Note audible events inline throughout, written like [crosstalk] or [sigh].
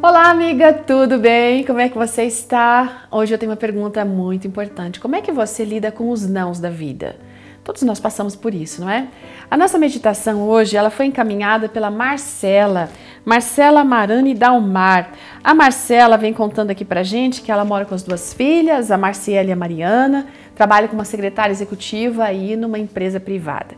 Olá, amiga, tudo bem? Como é que você está? Hoje eu tenho uma pergunta muito importante. Como é que você lida com os nãos da vida? Todos nós passamos por isso, não é? A nossa meditação hoje, ela foi encaminhada pela Marcela, Marcela Marani Dalmar. A Marcela vem contando aqui pra gente que ela mora com as duas filhas, a Marciela e a Mariana, trabalha como secretária executiva aí numa empresa privada.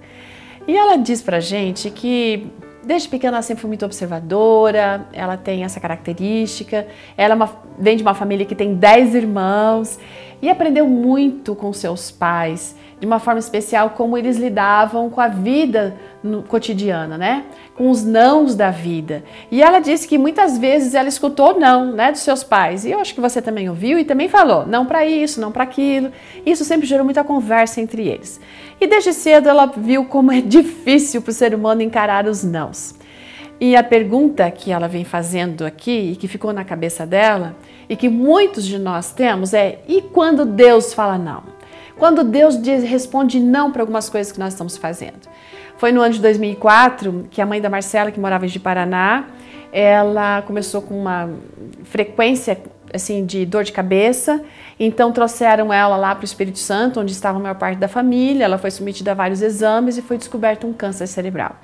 E ela diz pra gente que Desde pequena ela sempre foi muito observadora, ela tem essa característica. Ela é uma, vem de uma família que tem 10 irmãos e aprendeu muito com seus pais, de uma forma especial como eles lidavam com a vida cotidiana, né? Com os nãos da vida. E ela disse que muitas vezes ela escutou não, né, dos seus pais. E eu acho que você também ouviu e também falou, não para isso, não para aquilo. Isso sempre gerou muita conversa entre eles. E desde cedo ela viu como é [laughs] difícil para o ser humano encarar os nãos. E a pergunta que ela vem fazendo aqui e que ficou na cabeça dela e que muitos de nós temos é: e quando Deus fala não? Quando Deus responde não para algumas coisas que nós estamos fazendo? Foi no ano de 2004 que a mãe da Marcela, que morava em Paraná, ela começou com uma frequência assim de dor de cabeça. Então trouxeram ela lá para o Espírito Santo, onde estava a maior parte da família. Ela foi submetida a vários exames e foi descoberto um câncer cerebral.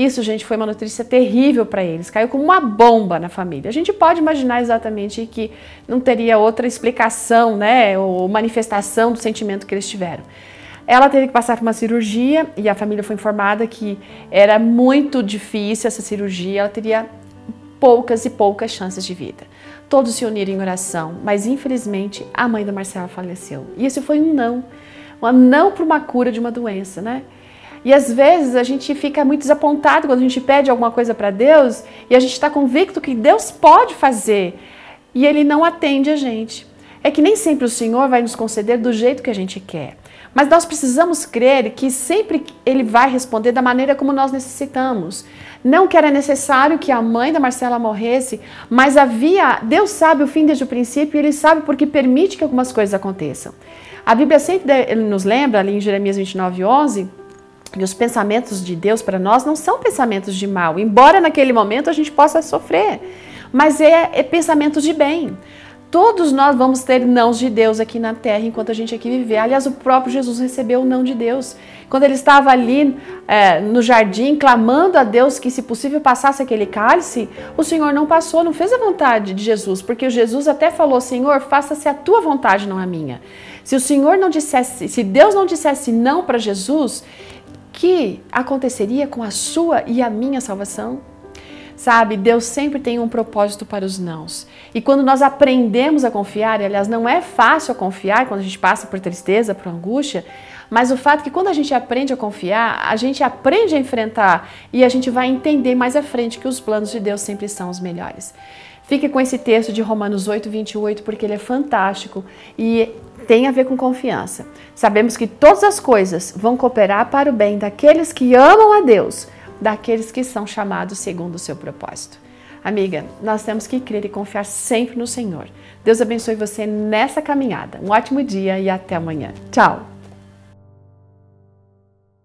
Isso, gente, foi uma notícia terrível para eles. Caiu como uma bomba na família. A gente pode imaginar exatamente que não teria outra explicação, né, ou manifestação do sentimento que eles tiveram. Ela teve que passar por uma cirurgia e a família foi informada que era muito difícil essa cirurgia. Ela teria poucas e poucas chances de vida. Todos se uniram em oração, mas infelizmente a mãe da Marcela faleceu. E isso foi um não, um não para uma cura de uma doença, né? E às vezes a gente fica muito desapontado quando a gente pede alguma coisa para Deus e a gente está convicto que Deus pode fazer e Ele não atende a gente. É que nem sempre o Senhor vai nos conceder do jeito que a gente quer. Mas nós precisamos crer que sempre Ele vai responder da maneira como nós necessitamos. Não que era necessário que a mãe da Marcela morresse, mas havia. Deus sabe o fim desde o princípio e Ele sabe porque permite que algumas coisas aconteçam. A Bíblia sempre nos lembra, ali em Jeremias 29, 11, que os pensamentos de Deus para nós não são pensamentos de mal, embora naquele momento a gente possa sofrer, mas é, é pensamentos de bem. Todos nós vamos ter nãos de Deus aqui na terra enquanto a gente aqui viver. Aliás, o próprio Jesus recebeu o não de Deus. Quando ele estava ali é, no jardim, clamando a Deus que, se possível, passasse aquele cálice, o Senhor não passou, não fez a vontade de Jesus, porque Jesus até falou: Senhor, faça-se a tua vontade, não a minha. Se o Senhor não dissesse, se Deus não dissesse não para Jesus, que aconteceria com a sua e a minha salvação? Sabe, Deus sempre tem um propósito para os nãos. E quando nós aprendemos a confiar, e aliás, não é fácil confiar quando a gente passa por tristeza, por angústia, mas o fato é que quando a gente aprende a confiar, a gente aprende a enfrentar e a gente vai entender mais à frente que os planos de Deus sempre são os melhores. Fique com esse texto de Romanos 8, 28, porque ele é fantástico e tem a ver com confiança. Sabemos que todas as coisas vão cooperar para o bem daqueles que amam a Deus daqueles que são chamados segundo o seu propósito. Amiga, nós temos que crer e confiar sempre no Senhor. Deus abençoe você nessa caminhada. Um ótimo dia e até amanhã. Tchau!